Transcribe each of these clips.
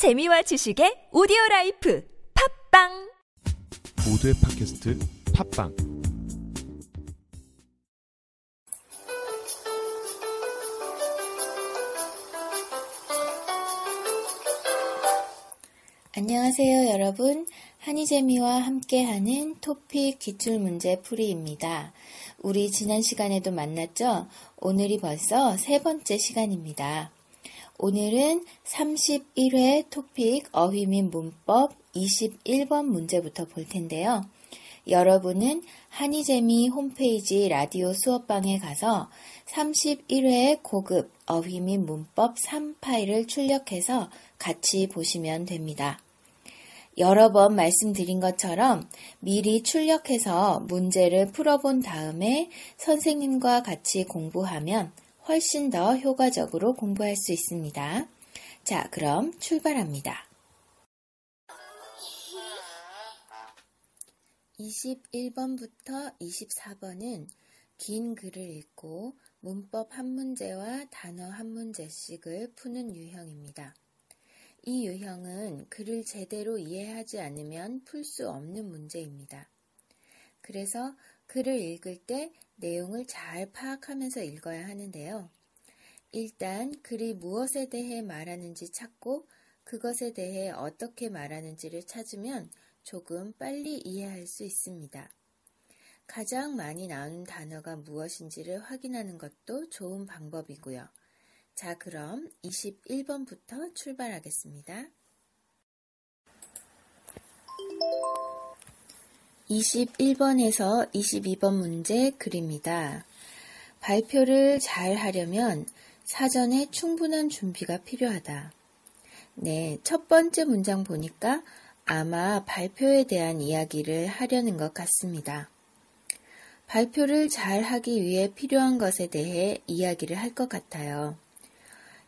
재미와 지식의 오디오 라이프 팟빵 모두의 팟캐스트 팟빵 안녕하세요, 여러분. 한이재미와 함께하는 TOPIK 기출문제 풀이입니다. 우리 지난 시간에도 만났죠? 오늘이 벌써 세 번째 시간입니다. 오늘은 31회 토픽 어휘 및 문법 21번 문제부터 볼 텐데요. 여러분은 한이재미 홈페이지 라디오 수업방에 가서 31회 고급 어휘 및 문법 3 파일을 출력해서 같이 보시면 됩니다. 여러 번 말씀드린 것처럼 미리 출력해서 문제를 풀어본 다음에 선생님과 같이 공부하면 훨씬 더 효과적으로 공부할 수 있습니다. 자, 그럼 출발합니다. 21번부터 24번은 긴 글을 읽고 문법 한 문제와 단어 한 문제씩을 푸는 유형입니다. 이 유형은 글을 제대로 이해하지 않으면 풀 수 없는 문제입니다. 그래서 글을 읽을 때 내용을 잘 파악하면서 읽어야 하는데요. 일단 글이 무엇에 대해 말하는지 찾고 그것에 대해 어떻게 말하는지를 찾으면 조금 빨리 이해할 수 있습니다. 가장 많이 나오는 단어가 무엇인지를 확인하는 것도 좋은 방법이고요. 자, 그럼 21번부터 출발하겠습니다. 21번에서 22번 문제 글입니다. 발표를 잘 하려면 사전에 충분한 준비가 필요하다. 네, 첫 번째 문장 보니까 아마 발표에 대한 이야기를 하려는 것 같습니다. 발표를 잘 하기 위해 필요한 것에 대해 이야기를 할 것 같아요.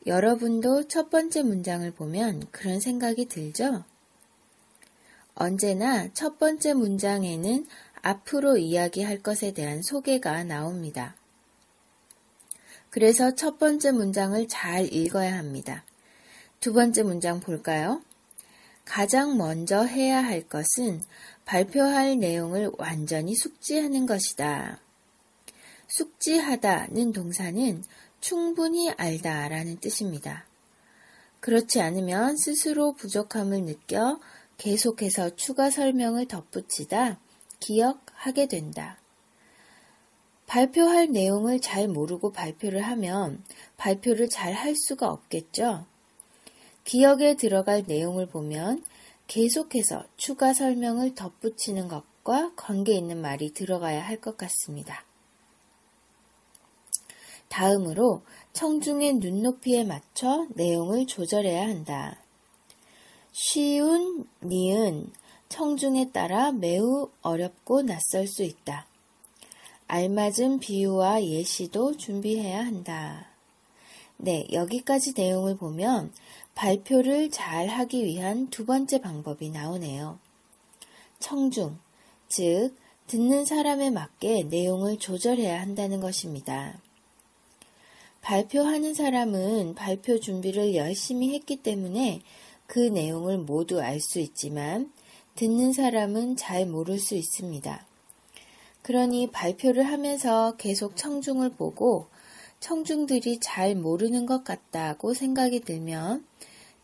여러분도 첫 번째 문장을 보면 그런 생각이 들죠? 언제나 첫 번째 문장에는 앞으로 이야기할 것에 대한 소개가 나옵니다. 그래서 첫 번째 문장을 잘 읽어야 합니다. 두 번째 문장 볼까요? 가장 먼저 해야 할 것은 발표할 내용을 완전히 숙지하는 것이다. 숙지하다는 동사는 충분히 알다 라는 뜻입니다. 그렇지 않으면 스스로 부족함을 느껴 계속해서 추가 설명을 덧붙이다 기억하게 된다. 발표할 내용을 잘 모르고 발표를 하면 발표를 잘 할 수가 없겠죠? 기억에 들어갈 내용을 보면 계속해서 추가 설명을 덧붙이는 것과 관계 있는 말이 들어가야 할 것 같습니다. 다음으로 청중의 눈높이에 맞춰 내용을 조절해야 한다. 쉬운, 니은, 청중에 따라 매우 어렵고 낯설 수 있다. 알맞은 비유와 예시도 준비해야 한다. 네, 여기까지 내용을 보면 발표를 잘 하기 위한 두 번째 방법이 나오네요. 청중, 즉, 듣는 사람에 맞게 내용을 조절해야 한다는 것입니다. 발표하는 사람은 발표 준비를 열심히 했기 때문에 그 내용을 모두 알 수 있지만 듣는 사람은 잘 모를 수 있습니다. 그러니 발표를 하면서 계속 청중을 보고 청중들이 잘 모르는 것 같다고 생각이 들면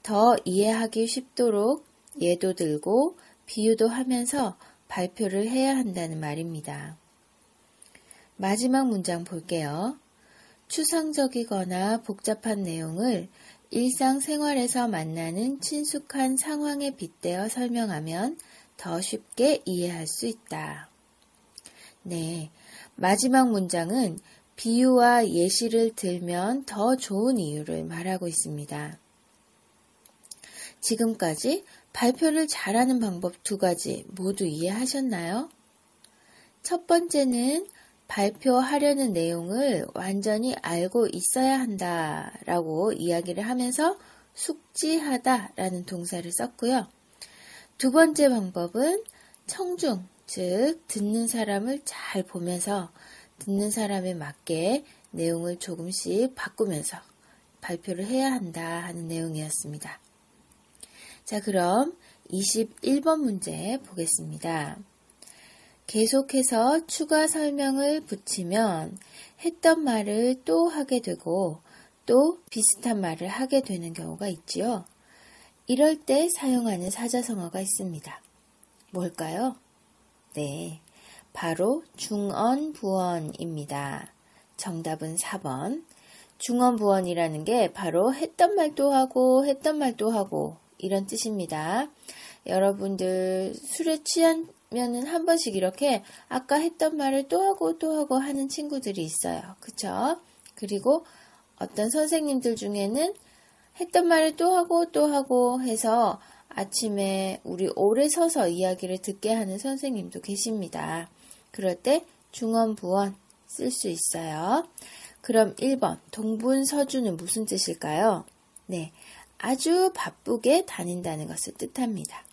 더 이해하기 쉽도록 예도 들고 비유도 하면서 발표를 해야 한다는 말입니다. 마지막 문장 볼게요. 추상적이거나 복잡한 내용을 일상생활에서 만나는 친숙한 상황에 빗대어 설명하면 더 쉽게 이해할 수 있다. 네. 마지막 문장은 비유와 예시를 들면 더 좋은 이유를 말하고 있습니다. 지금까지 발표를 잘하는 방법 두 가지 모두 이해하셨나요? 첫 번째는 발표하려는 내용을 완전히 알고 있어야 한다 라고 이야기를 하면서 숙지하다 라는 동사를 썼고요. 두 번째 방법은 청중, 즉, 듣는 사람을 잘 보면서 듣는 사람에 맞게 내용을 조금씩 바꾸면서 발표를 해야 한다 하는 내용이었습니다. 자, 그럼 21번 문제 보겠습니다. 계속해서 추가 설명을 붙이면 했던 말을 또 하게 되고 또 비슷한 말을 하게 되는 경우가 있지요. 이럴 때 사용하는 사자성어가 있습니다. 뭘까요? 네, 바로 중언부언입니다. 정답은 4번. 중언부언이라는 게 바로 했던 말도 하고 했던 말도 하고 이런 뜻입니다. 여러분들 술에 취하 면은 한 번씩 이렇게 아까 했던 말을 또 하고 또 하고 하는 친구들이 있어요. 그쵸? 그리고 어떤 선생님들 중에는 했던 말을 또 하고 또 하고 해서 아침에 우리 오래 서서 이야기를 듣게 하는 선생님도 계십니다. 그럴 때 중언부언 쓸 수 있어요. 그럼 1번 동분서주는 무슨 뜻일까요? 네, 아주 바쁘게 다닌다는 것을 뜻합니다.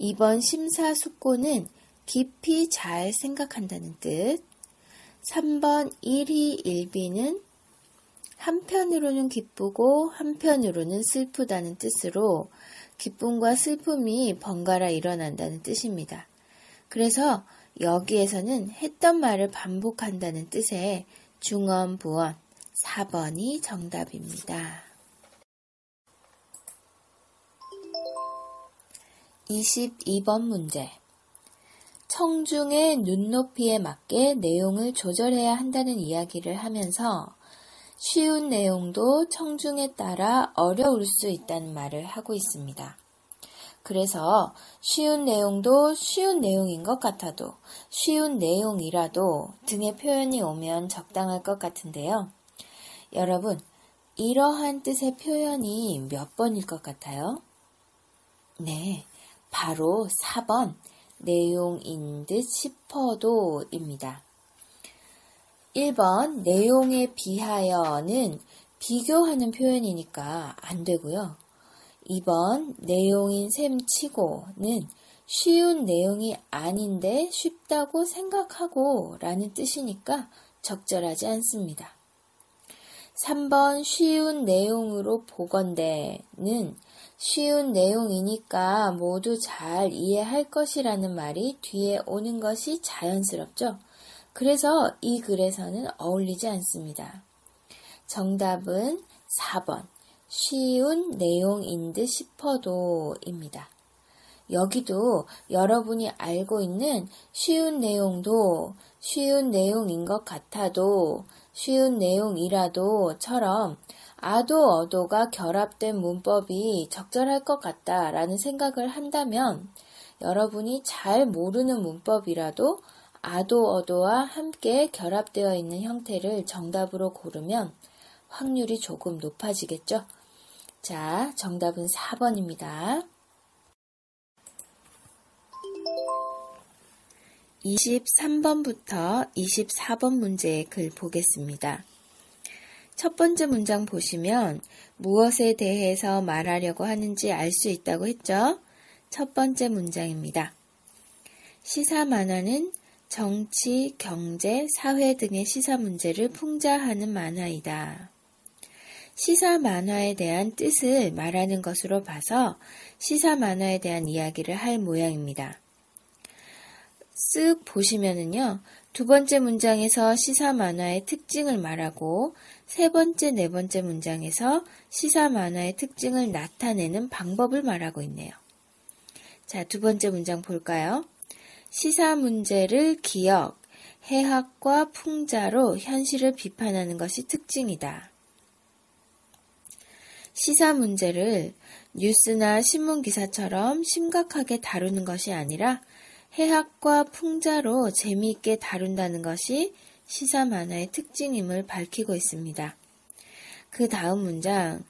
2번 심사숙고는 깊이 잘 생각한다는 뜻. 3번 일희일비는 한편으로는 기쁘고 한편으로는 슬프다는 뜻으로 기쁨과 슬픔이 번갈아 일어난다는 뜻입니다. 그래서 여기에서는 했던 말을 반복한다는 뜻의 중언부언 4번이 정답입니다. 22번 문제. 청중의 눈높이에 맞게 내용을 조절해야 한다는 이야기를 하면서 쉬운 내용도 청중에 따라 어려울 수 있다는 말을 하고 있습니다. 그래서 쉬운 내용도 쉬운 내용인 것 같아도 쉬운 내용이라도 등의 표현이 오면 적당할 것 같은데요. 여러분, 이러한 뜻의 표현이 몇 번일 것 같아요? 네, 바로 4번 내용인 듯 싶어도입니다. 1번 내용에 비하여는 비교하는 표현이니까 안 되고요. 2번 내용인 셈 치고는 쉬운 내용이 아닌데 쉽다고 생각하고 라는 뜻이니까 적절하지 않습니다. 3번 쉬운 내용으로 보건대는 쉬운 내용이니까 모두 잘 이해할 것이라는 말이 뒤에 오는 것이 자연스럽죠. 그래서 이 글에서는 어울리지 않습니다. 정답은 4번. 쉬운 내용인 듯 싶어도입니다. 여기도 여러분이 알고 있는 쉬운 내용도 쉬운 내용인 것 같아도 쉬운 내용이라도처럼 아도 어도가 결합된 문법이 적절할 것 같다라는 생각을 한다면 여러분이 잘 모르는 문법이라도 아도 어도와 함께 결합되어 있는 형태를 정답으로 고르면 확률이 조금 높아지겠죠? 자, 정답은 4번입니다. 23번부터 24번 문제의 글 보겠습니다. 첫 번째 문장 보시면 무엇에 대해서 말하려고 하는지 알 수 있다고 했죠? 첫 번째 문장입니다. 시사 만화는 정치, 경제, 사회 등의 시사 문제를 풍자하는 만화이다. 시사 만화에 대한 뜻을 말하는 것으로 봐서 시사 만화에 대한 이야기를 할 모양입니다. 쓱 보시면은요, 두 번째 문장에서 시사 만화의 특징을 말하고 세 번째, 네 번째 문장에서 시사 만화의 특징을 나타내는 방법을 말하고 있네요. 자, 두 번째 문장 볼까요? 시사 문제를 기억, 해학과 풍자로 현실을 비판하는 것이 특징이다. 시사 문제를 뉴스나 신문 기사처럼 심각하게 다루는 것이 아니라 해학과 풍자로 재미있게 다룬다는 것이 시사 만화의 특징임을 밝히고 있습니다. 그 다음 문장,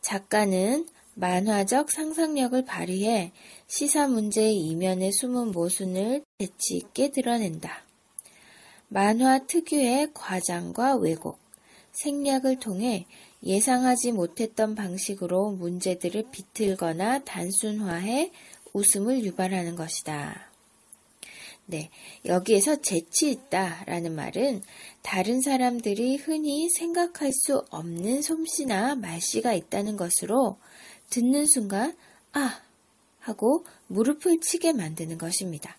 작가는 만화적 상상력을 발휘해 시사 문제의 이면에 숨은 모순을 재치 있게 드러낸다. 만화 특유의 과장과 왜곡, 생략을 통해 예상하지 못했던 방식으로 문제들을 비틀거나 단순화해 웃음을 유발하는 것이다. 네, 여기에서 재치 있다라는 말은 다른 사람들이 흔히 생각할 수 없는 솜씨나 말씨가 있다는 것으로 듣는 순간 아! 하고 무릎을 치게 만드는 것입니다.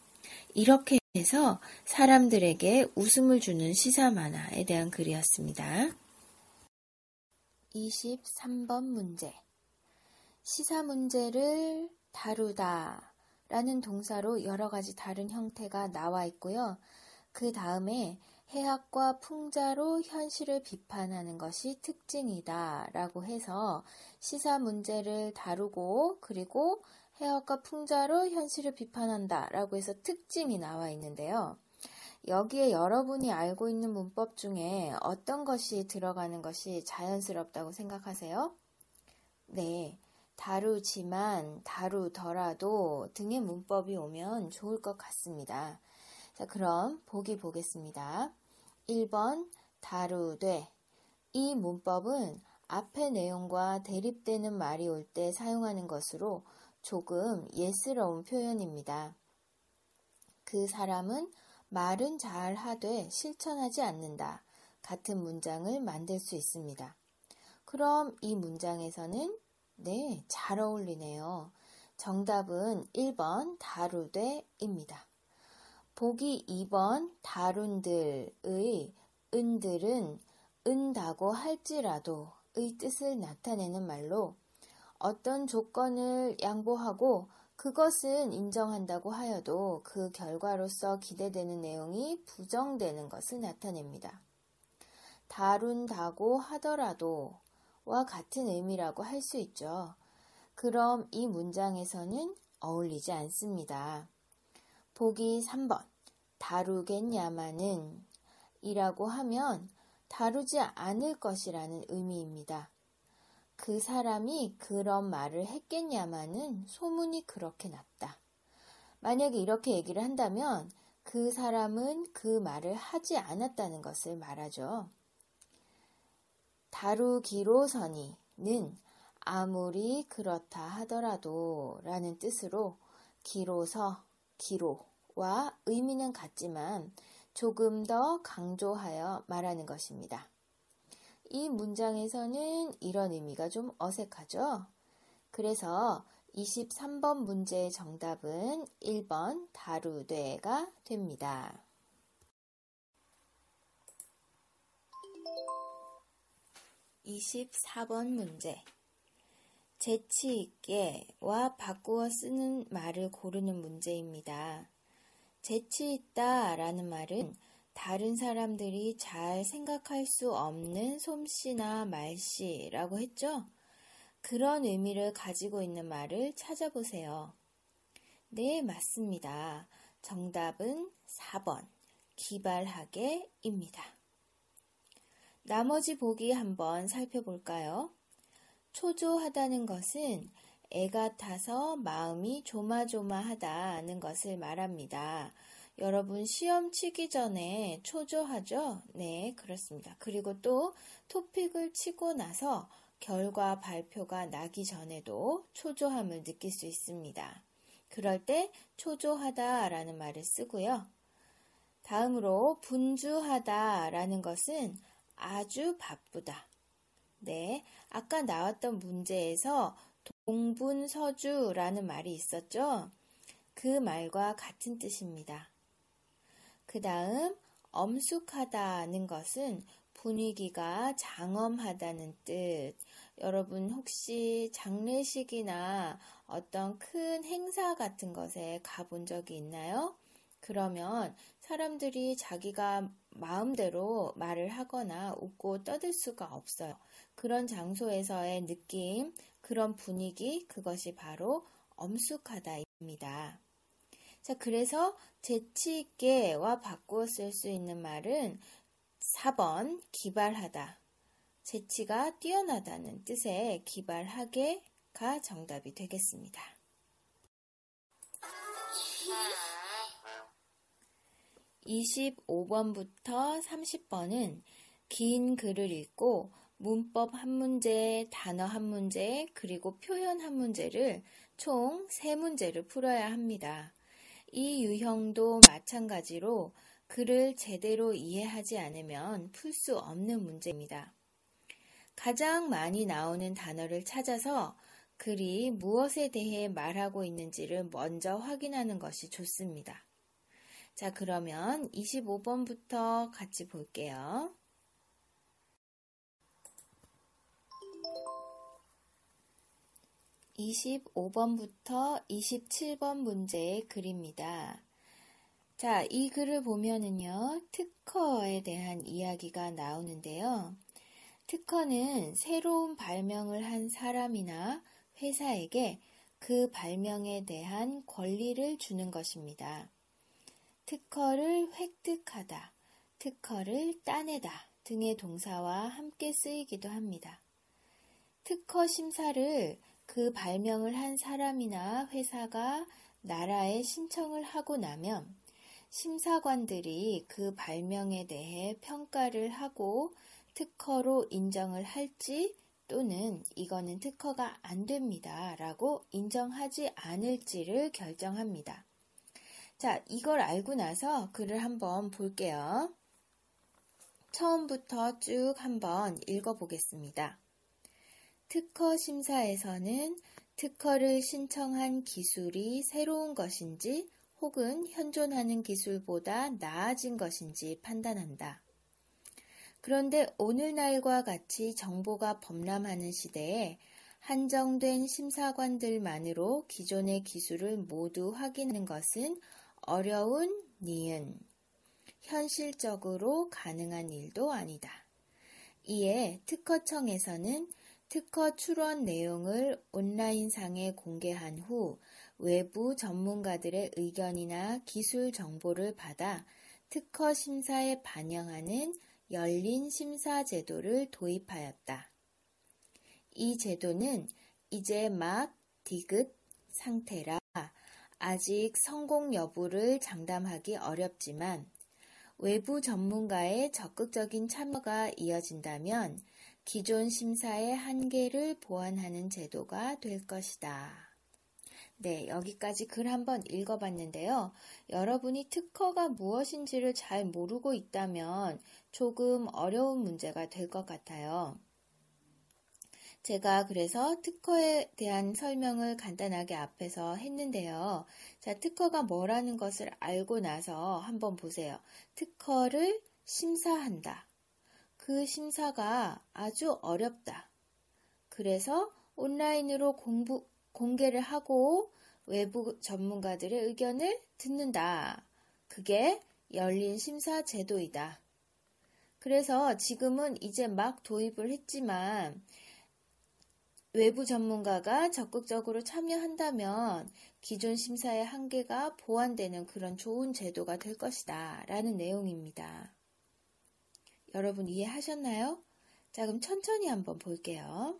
이렇게 해서 사람들에게 웃음을 주는 시사 만화에 대한 글이었습니다. 23번 문제. 시사 문제를 다루다 라는 동사로 여러 가지 다른 형태가 나와 있고요. 그 다음에 해학과 풍자로 현실을 비판하는 것이 특징이다 라고 해서 시사 문제를 다루고 그리고 해학과 풍자로 현실을 비판한다 라고 해서 특징이 나와 있는데요. 여기에 여러분이 알고 있는 문법 중에 어떤 것이 들어가는 것이 자연스럽다고 생각하세요? 네. 다루지만, 다루더라도 등의 문법이 오면 좋을 것 같습니다. 자, 그럼 보기 보겠습니다. 1번, 다루되. 이 문법은 앞의 내용과 대립되는 말이 올 때 사용하는 것으로 조금 예스러운 표현입니다. 그 사람은 말은 잘 하되 실천하지 않는다. 같은 문장을 만들 수 있습니다. 그럼 이 문장에서는 네, 잘 어울리네요. 정답은 1번 다루되입니다. 보기 2번 다룬들의 은들은 은다고 할지라도 의 뜻을 나타내는 말로 어떤 조건을 양보하고 그것은 인정한다고 하여도 그 결과로서 기대되는 내용이 부정되는 것을 나타냅니다. 다룬다고 하더라도 와 같은 의미라고 할 수 있죠. 그럼 이 문장에서는 어울리지 않습니다. 보기 3번. 다루겠냐마는 이라고 하면 다루지 않을 것이라는 의미입니다. 그 사람이 그런 말을 했겠냐마는 소문이 그렇게 났다. 만약에 이렇게 얘기를 한다면 그 사람은 그 말을 하지 않았다는 것을 말하죠. 다루기로서니는 아무리 그렇다 하더라도 라는 뜻으로 기로서, 기로와 의미는 같지만 조금 더 강조하여 말하는 것입니다. 이 문장에서는 이런 의미가 좀 어색하죠? 그래서 23번 문제의 정답은 1번 다루되가 됩니다. 24번 문제. 재치 있게와 바꾸어 쓰는 말을 고르는 문제입니다. 재치 있다 라는 말은 다른 사람들이 잘 생각할 수 없는 솜씨나 말씨라고 했죠? 그런 의미를 가지고 있는 말을 찾아보세요. 네, 맞습니다. 정답은 4번. 기발하게입니다. 나머지 보기 한번 살펴볼까요? 초조하다는 것은 애가 타서 마음이 조마조마하다는 것을 말합니다. 여러분 시험 치기 전에 초조하죠? 네, 그렇습니다. 그리고 또 토픽을 치고 나서 결과 발표가 나기 전에도 초조함을 느낄 수 있습니다. 그럴 때 초조하다 라는 말을 쓰고요. 다음으로 분주하다 라는 것은 아주 바쁘다. 네, 아까 나왔던 문제에서 동분서주라는 말이 있었죠? 그 말과 같은 뜻입니다. 그 다음, 엄숙하다는 것은 분위기가 장엄하다는 뜻. 여러분 혹시 장례식이나 어떤 큰 행사 같은 것에 가본 적이 있나요? 그러면 사람들이 자기가 마음대로 말을 하거나 웃고 떠들 수가 없어요. 그런 장소에서의 느낌, 그런 분위기, 그것이 바로 엄숙하다입니다. 자, 그래서 재치 있게와 바꾸어 쓸 수 있는 말은 4번 기발하다. 재치가 뛰어나다는 뜻의 기발하게가 정답이 되겠습니다. 25번부터 30번은 긴 글을 읽고 문법 한 문제, 단어 한 문제, 그리고 표현 한 문제를 총 3문제를 풀어야 합니다. 이 유형도 마찬가지로 글을 제대로 이해하지 않으면 풀 수 없는 문제입니다. 가장 많이 나오는 단어를 찾아서 글이 무엇에 대해 말하고 있는지를 먼저 확인하는 것이 좋습니다. 자, 그러면 25번부터 같이 볼게요. 25번부터 27번 문제의 글입니다. 자, 이 글을 보면은요, 특허에 대한 이야기가 나오는데요. 특허는 새로운 발명을 한 사람이나 회사에게 그 발명에 대한 권리를 주는 것입니다. 특허를 획득하다, 특허를 따내다 등의 동사와 함께 쓰이기도 합니다. 특허 심사를 그 발명을 한 사람이나 회사가 나라에 신청을 하고 나면 심사관들이 그 발명에 대해 평가를 하고 특허로 인정을 할지 또는 이거는 특허가 안 됩니다. 라고 인정하지 않을지를 결정합니다. 자, 이걸 알고 나서 글을 한번 볼게요. 처음부터 쭉 한번 읽어보겠습니다. 특허 심사에서는 특허를 신청한 기술이 새로운 것인지 혹은 현존하는 기술보다 나아진 것인지 판단한다. 그런데 오늘날과 같이 정보가 범람하는 시대에 한정된 심사관들만으로 기존의 기술을 모두 확인하는 것은 어려운 니은, 현실적으로 가능한 일도 아니다. 이에 특허청에서는 특허 출원 내용을 온라인상에 공개한 후 외부 전문가들의 의견이나 기술 정보를 받아 특허 심사에 반영하는 열린 심사 제도를 도입하였다. 이 제도는 이제 막 디귿 상태라 아직 성공 여부를 장담하기 어렵지만 외부 전문가의 적극적인 참여가 이어진다면 기존 심사의 한계를 보완하는 제도가 될 것이다. 네, 여기까지 글 한번 읽어봤는데요. 여러분이 특허가 무엇인지를 잘 모르고 있다면 조금 어려운 문제가 될 것 같아요. 제가 그래서 특허에 대한 설명을 간단하게 앞에서 했는데요. 자, 특허가 뭐라는 것을 알고 나서 한번 보세요. 특허를 심사한다. 그 심사가 아주 어렵다. 그래서 온라인으로 공부, 공개를 하고 외부 전문가들의 의견을 듣는다. 그게 열린 심사 제도이다. 그래서 지금은 이제 막 도입을 했지만 외부 전문가가 적극적으로 참여한다면 기존 심사의 한계가 보완되는 그런 좋은 제도가 될 것이다. 라는 내용입니다. 여러분 이해하셨나요? 자, 그럼 천천히 한번 볼게요.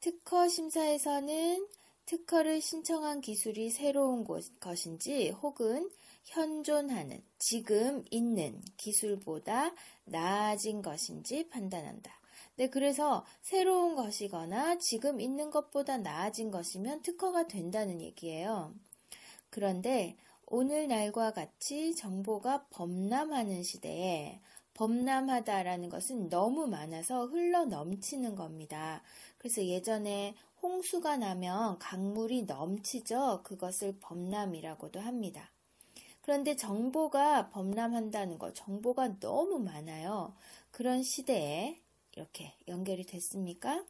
특허 심사에서는 특허를 신청한 기술이 새로운 것인지 혹은 현존하는 지금 있는 기술보다 나아진 것인지 판단한다. 네, 그래서 새로운 것이거나 지금 있는 것보다 나아진 것이면 특허가 된다는 얘기예요. 그런데 오늘날과 같이 정보가 범람하는 시대에 범람하다라는 것은 너무 많아서 흘러 넘치는 겁니다. 그래서 예전에 홍수가 나면 강물이 넘치죠. 그것을 범람이라고도 합니다. 그런데 정보가 범람한다는 것, 정보가 너무 많아요. 그런 시대에 이렇게 연결이 됐습니까?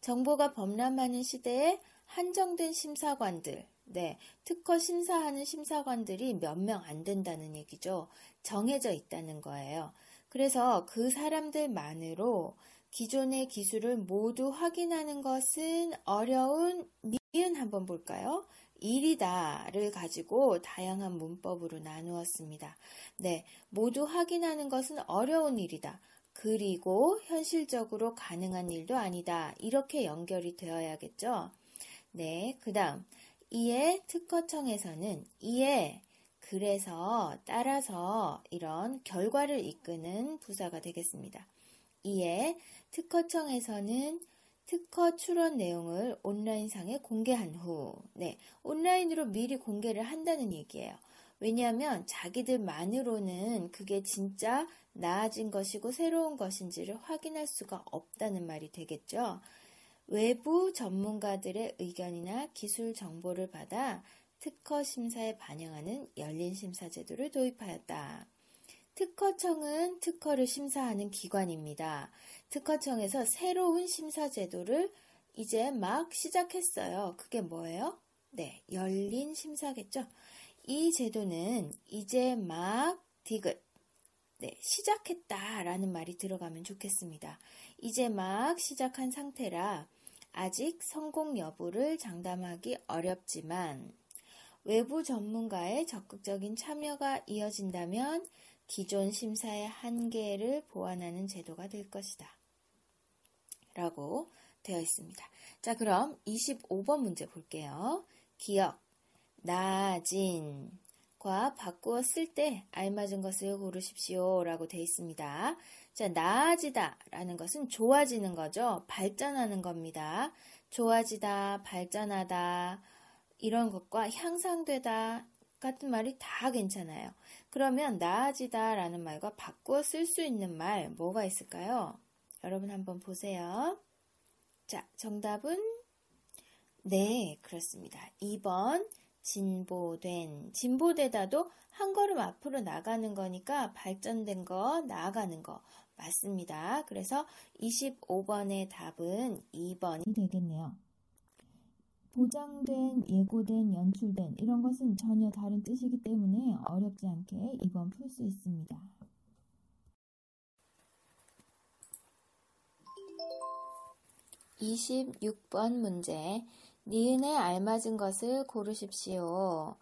정보가 범람하는 시대에 한정된 심사관들, 네, 특허 심사하는 심사관들이 몇 명 안 된다는 얘기죠. 정해져 있다는 거예요. 그래서 그 사람들만으로 기존의 기술을 모두 확인하는 것은 어려운 니은 한번 볼까요? 일이다를 가지고 다양한 문법으로 나누었습니다. 네, 모두 확인하는 것은 어려운 일이다. 그리고 현실적으로 가능한 일도 아니다. 이렇게 연결이 되어야겠죠? 네, 그 다음. 이에 특허청에서는 이에 그래서 따라서 이런 결과를 이끄는 부사가 되겠습니다. 이에 특허청에서는 특허 출원 내용을 온라인상에 공개한 후, 네, 온라인으로 미리 공개를 한다는 얘기예요. 왜냐하면 자기들만으로는 그게 진짜 나아진 것이고 새로운 것인지를 확인할 수가 없다는 말이 되겠죠. 외부 전문가들의 의견이나 기술 정보를 받아 특허 심사에 반영하는 열린 심사 제도를 도입하였다. 특허청은 특허를 심사하는 기관입니다. 특허청에서 새로운 심사 제도를 이제 막 시작했어요. 그게 뭐예요? 네, 열린 심사겠죠? 이 제도는 이제 막 디귿, 네, 시작했다 라는 말이 들어가면 좋겠습니다. 이제 막 시작한 상태라 아직 성공 여부를 장담하기 어렵지만 외부 전문가의 적극적인 참여가 이어진다면 기존 심사의 한계를 보완하는 제도가 될 것이다. 라고 되어 있습니다. 자, 그럼 25번 문제 볼게요. 기억, 나진, 과 바꾸어 쓸 때 알맞은 것을 고르십시오 라고 되어 있습니다. 자, 나아지다 라는 것은 좋아지는 거죠. 발전하는 겁니다. 좋아지다, 발전하다, 이런 것과 향상되다 같은 말이 다 괜찮아요. 그러면 나아지다 라는 말과 바꾸어 쓸 수 있는 말 뭐가 있을까요? 여러분 한번 보세요. 자, 정답은 네, 그렇습니다. 2번 진보된, 진보되다도 한 걸음 앞으로 나가는 거니까 발전된 거, 나아가는 거 맞습니다. 그래서 25번의 답은 2번이 되겠네요. 보장된, 예고된, 연출된 이런 것은 전혀 다른 뜻이기 때문에 어렵지 않게 2번 풀 수 있습니다. 26번 문제. 니은에 알맞은 것을 고르십시오.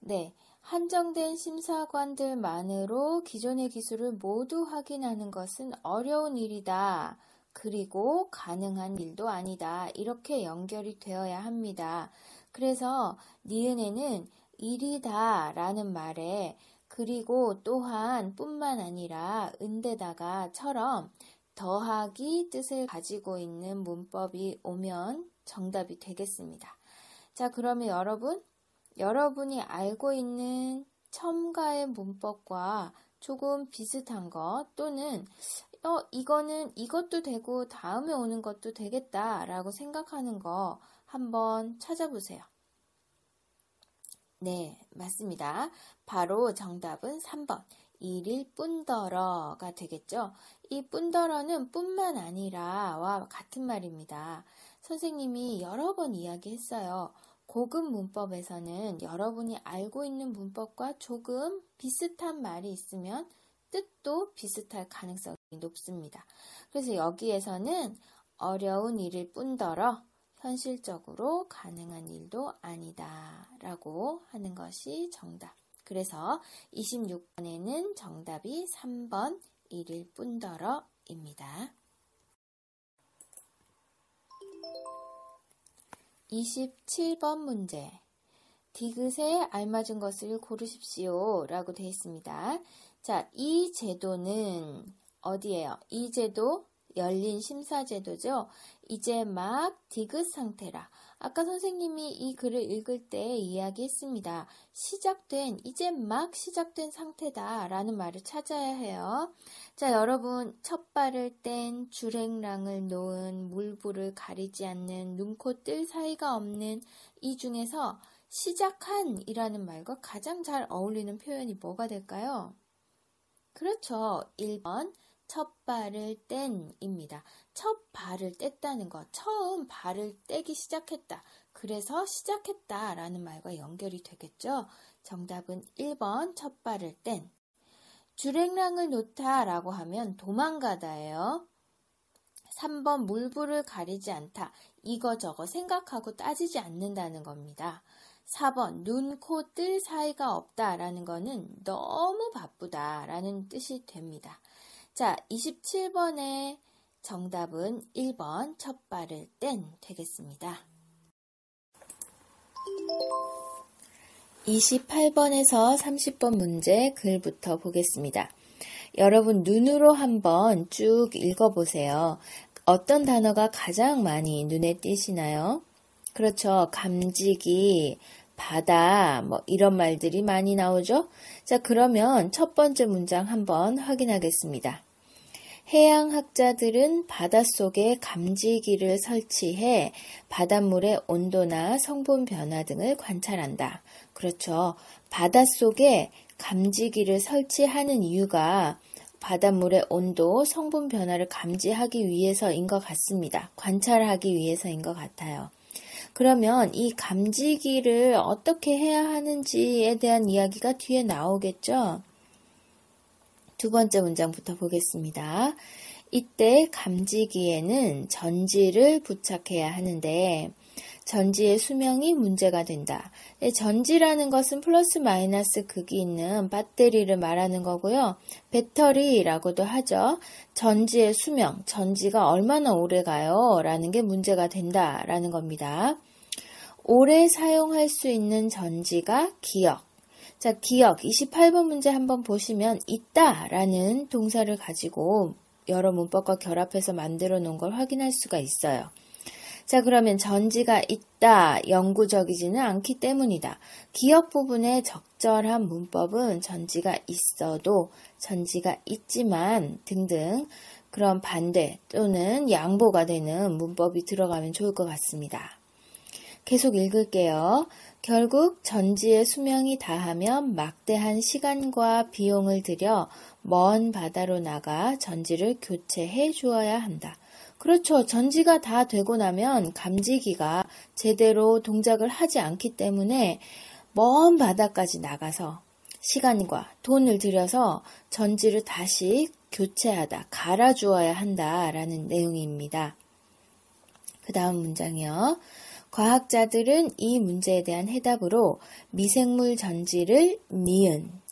네. 한정된 심사관들만으로 기존의 기술을 모두 확인하는 것은 어려운 일이다. 그리고 가능한 일도 아니다. 이렇게 연결이 되어야 합니다. 그래서 니은에는 일이다 라는 말에 그리고 또한 뿐만 아니라 은데다가 처럼 더하기 뜻을 가지고 있는 문법이 오면 정답이 되겠습니다. 자, 그러면 여러분, 여러분이 알고 있는 첨가의 문법과 조금 비슷한 것 또는 어, 이거는 이것도 되고 다음에 오는 것도 되겠다라고 생각하는 거 한번 찾아보세요. 네, 맞습니다. 바로 정답은 3번. 일일 뿐더러가 되겠죠. 이 뿐더러는 뿐만 아니라와 같은 말입니다. 선생님이 여러 번 이야기했어요. 고급 문법에서는 여러분이 알고 있는 문법과 조금 비슷한 말이 있으면 뜻도 비슷할 가능성이 높습니다. 그래서 여기에서는 어려운 일일 뿐더러 현실적으로 가능한 일도 아니다 라고 하는 것이 정답. 그래서 26번에는 정답이 3번 일일 뿐더러 입니다. 27번 문제. 디귿에 알맞은 것을 고르십시오. 라고 되어 있습니다. 자, 이 제도는 어디에요? 이 제도 열린 심사제도죠. 이제 막 디귿 상태라. 아까 선생님이 이 글을 읽을 때 이야기했습니다. 시작된, 이제 막 시작된 상태다 라는 말을 찾아야 해요. 자, 여러분, 첫 발을 뗀, 주랭랑을 놓은, 물불을 가리지 않는, 눈코 뜰 사이가 없는 이 중에서 시작한 이라는 말과 가장 잘 어울리는 표현이 뭐가 될까요? 그렇죠. 1번. 첫 발을 뗀입니다. 첫 발을 뗐다는 것, 처음 발을 떼기 시작했다. 그래서 시작했다 라는 말과 연결이 되겠죠. 정답은 1번 첫 발을 뗀. 주랭랑을 놓다 라고 하면 도망가다예요. 3번 물불을 가리지 않다. 이거저거 생각하고 따지지 않는다는 겁니다. 4번 눈, 코, 뜰 사이가 없다 라는 거는 너무 바쁘다 라는 뜻이 됩니다. 자, 27번의 정답은 1번 첫 발을 뗀 되겠습니다. 28번에서 30번 문제 글부터 보겠습니다. 여러분 눈으로 한번 쭉 읽어보세요. 어떤 단어가 가장 많이 눈에 띄시나요? 그렇죠. 감지기, 바다, 뭐 이런 말들이 많이 나오죠? 자, 그러면 첫 번째 문장 한번 확인하겠습니다. 해양학자들은 바닷속에 감지기를 설치해 바닷물의 온도나 성분 변화 등을 관찰한다. 그렇죠. 바닷속에 감지기를 설치하는 이유가 바닷물의 온도, 성분 변화를 감지하기 위해서인 것 같습니다. 관찰하기 위해서인 것 같아요. 그러면 이 감지기를 어떻게 해야 하는지에 대한 이야기가 뒤에 나오겠죠? 두 번째 문장부터 보겠습니다. 이때 감지기에는 전지를 부착해야 하는데 전지의 수명이 문제가 된다. 네, 전지라는 것은 플러스 마이너스 극이 있는 배터리를 말하는 거고요. 배터리라고도 하죠. 전지의 수명, 전지가 얼마나 오래 가요? 라는 게 문제가 된다라는 겁니다. 오래 사용할 수 있는 전지가 기억. 자, 기억 28번 문제 한번 보시면 있다라는 동사를 가지고 여러 문법과 결합해서 만들어 놓은 걸 확인할 수가 있어요. 자, 그러면 전지가 있다, 영구적이지는 않기 때문이다. 기억 부분의 적절한 문법은 전지가 있어도, 전지가 있지만 등등 그런 반대 또는 양보가 되는 문법이 들어가면 좋을 것 같습니다. 계속 읽을게요. 결국 전지의 수명이 다하면 막대한 시간과 비용을 들여 먼 바다로 나가 전지를 교체해 주어야 한다. 그렇죠. 전지가 다 되고 나면 감지기가 제대로 동작을 하지 않기 때문에 먼 바다까지 나가서 시간과 돈을 들여서 전지를 다시 교체하다, 갈아주어야 한다라는 내용입니다. 그 다음 문장이요. 과학자들은 이 문제에 대한 해답으로 미생물 전지를 니은.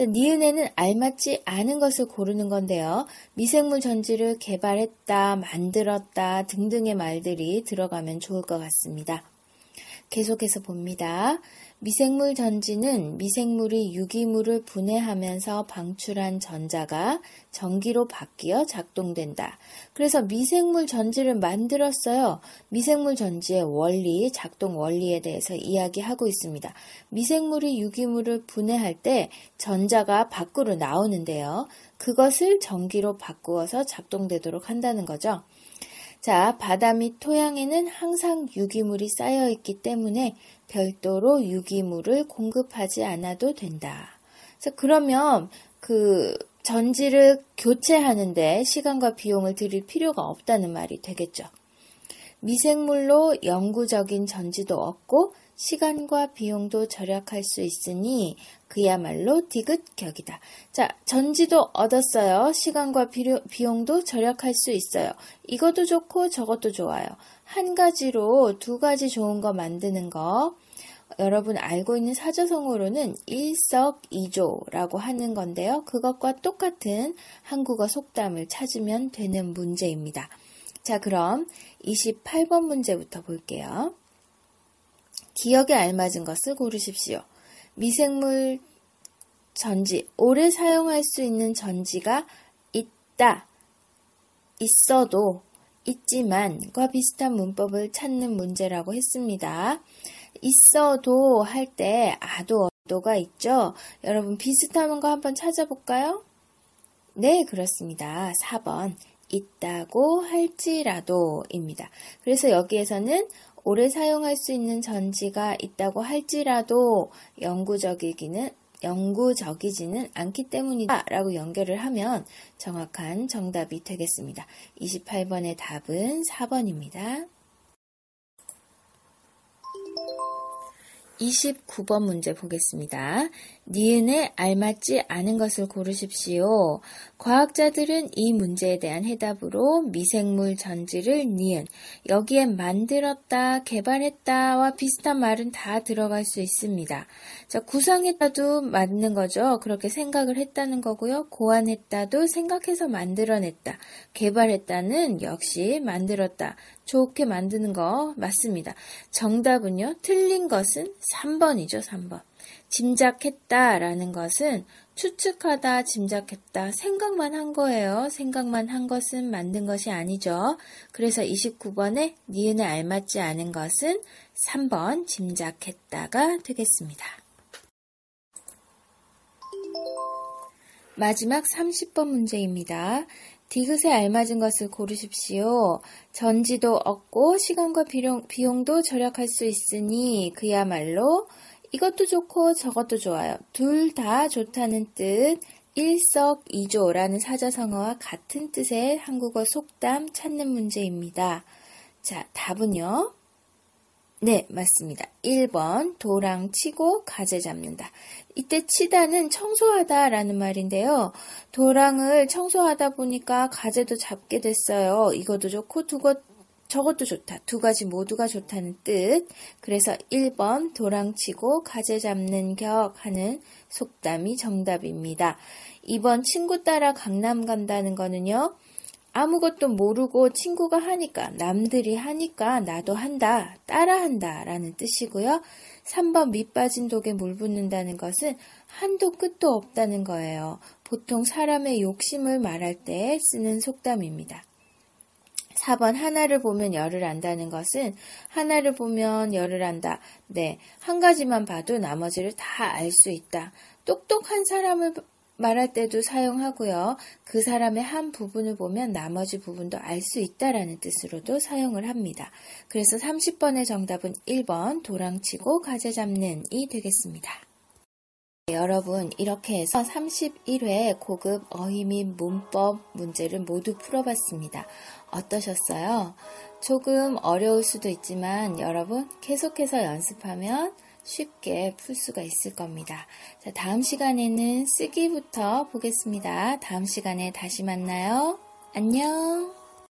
자, 니은에는 알맞지 않은 것을 고르는 건데요. 미생물 전지를 개발했다, 만들었다 등등의 말들이 들어가면 좋을 것 같습니다. 계속해서 봅니다. 미생물 전지는 미생물이 유기물을 분해하면서 방출한 전자가 전기로 바뀌어 작동된다. 그래서 미생물 전지를 만들었어요. 미생물 전지의 원리, 작동 원리에 대해서 이야기하고 있습니다. 미생물이 유기물을 분해할 때 전자가 밖으로 나오는데요. 그것을 전기로 바꾸어서 작동되도록 한다는 거죠. 자, 바다 및 토양에는 항상 유기물이 쌓여 있기 때문에 별도로 유기물을 공급하지 않아도 된다. 자, 그러면 그 전지를 교체하는데 시간과 비용을 들일 필요가 없다는 말이 되겠죠. 미생물로 영구적인 전지도 없고 시간과 비용도 절약할 수 있으니 그야말로 디귿격이다. 자, 전지도 얻었어요. 시간과 비용도 절약할 수 있어요. 이것도 좋고 저것도 좋아요. 한 가지로 두 가지 좋은 거 만드는 거. 여러분 알고 있는 사자성어로는 일석이조라고 하는 건데요. 그것과 똑같은 한국어 속담을 찾으면 되는 문제입니다. 자, 그럼 28번 문제부터 볼게요. 기억에 알맞은 것을 고르십시오. 미생물 전지, 오래 사용할 수 있는 전지가 있다, 있어도, 있지만과 비슷한 문법을 찾는 문제라고 했습니다. 있어도 할 때 아도 어도가 있죠? 여러분 비슷한 거 한번 찾아볼까요? 네, 그렇습니다. 4번. 있다고 할지라도입니다. 그래서 여기에서는 오래 사용할 수 있는 전지가 있다고 할지라도 영구적이기는 영구적이지는 않기 때문이다 라고 연결을 하면 정확한 정답이 되겠습니다. 28번의 답은 4번입니다. 29번 문제 보겠습니다. 니은에 알맞지 않은 것을 고르십시오. 과학자들은 이 문제에 대한 해답으로 미생물 전지를 니은, 여기에 만들었다, 개발했다와 비슷한 말은 다 들어갈 수 있습니다. 자, 구성했다도 맞는 거죠. 그렇게 생각을 했다는 거고요. 고안했다도 생각해서 만들어냈다. 개발했다는 역시 만들었다. 좋게 만드는 거 맞습니다. 정답은요, 틀린 것은 3번이죠, 3번. 짐작했다라는 것은 추측하다, 짐작했다, 생각만 한 거예요. 생각만 한 것은 만든 것이 아니죠. 그래서 29번에 니은에 알맞지 않은 것은 3번 짐작했다가 되겠습니다. 마지막 30번 문제입니다. 디귿에 알맞은 것을 고르십시오. 전지도 얻고 시간과 비용, 비용도 절약할 수 있으니 그야말로 이것도 좋고 저것도 좋아요. 둘 다 좋다는 뜻. 일석이조라는 사자성어와 같은 뜻의 한국어 속담 찾는 문제입니다. 자, 답은요. 네, 맞습니다. 1번 도랑 치고 가재 잡는다. 이때 치다는 청소하다 라는 말인데요. 도랑을 청소하다 보니까 가재도 잡게 됐어요. 이것도 좋고 두것 저것도 좋다. 두 가지 모두가 좋다는 뜻. 그래서 1번 도랑 치고 가재 잡는 격 하는 속담이 정답입니다. 2번 친구 따라 강남 간다는 거는요. 아무것도 모르고 친구가 하니까, 남들이 하니까 나도 한다, 따라 한다 라는 뜻이고요. 3번 밑 빠진 독에 물 붓는다는 것은 한도 끝도 없다는 거예요. 보통 사람의 욕심을 말할 때 쓰는 속담입니다. 4번 하나를 보면 열을 안다는 것은 하나를 보면 열을 안다. 네, 한 가지만 봐도 나머지를 다 알 수 있다. 똑똑한 사람을 말할 때도 사용하고요. 그 사람의 한 부분을 보면 나머지 부분도 알 수 있다라는 뜻으로도 사용을 합니다. 그래서 30번의 정답은 1번 도랑치고 가재 잡는이 되겠습니다. 여러분 이렇게 해서 31회 고급 어휘 및 문법 문제를 모두 풀어봤습니다. 어떠셨어요? 조금 어려울 수도 있지만 여러분 계속해서 연습하면 쉽게 풀 수가 있을 겁니다. 자, 다음 시간에는 쓰기부터 보겠습니다. 다음 시간에 다시 만나요. 안녕!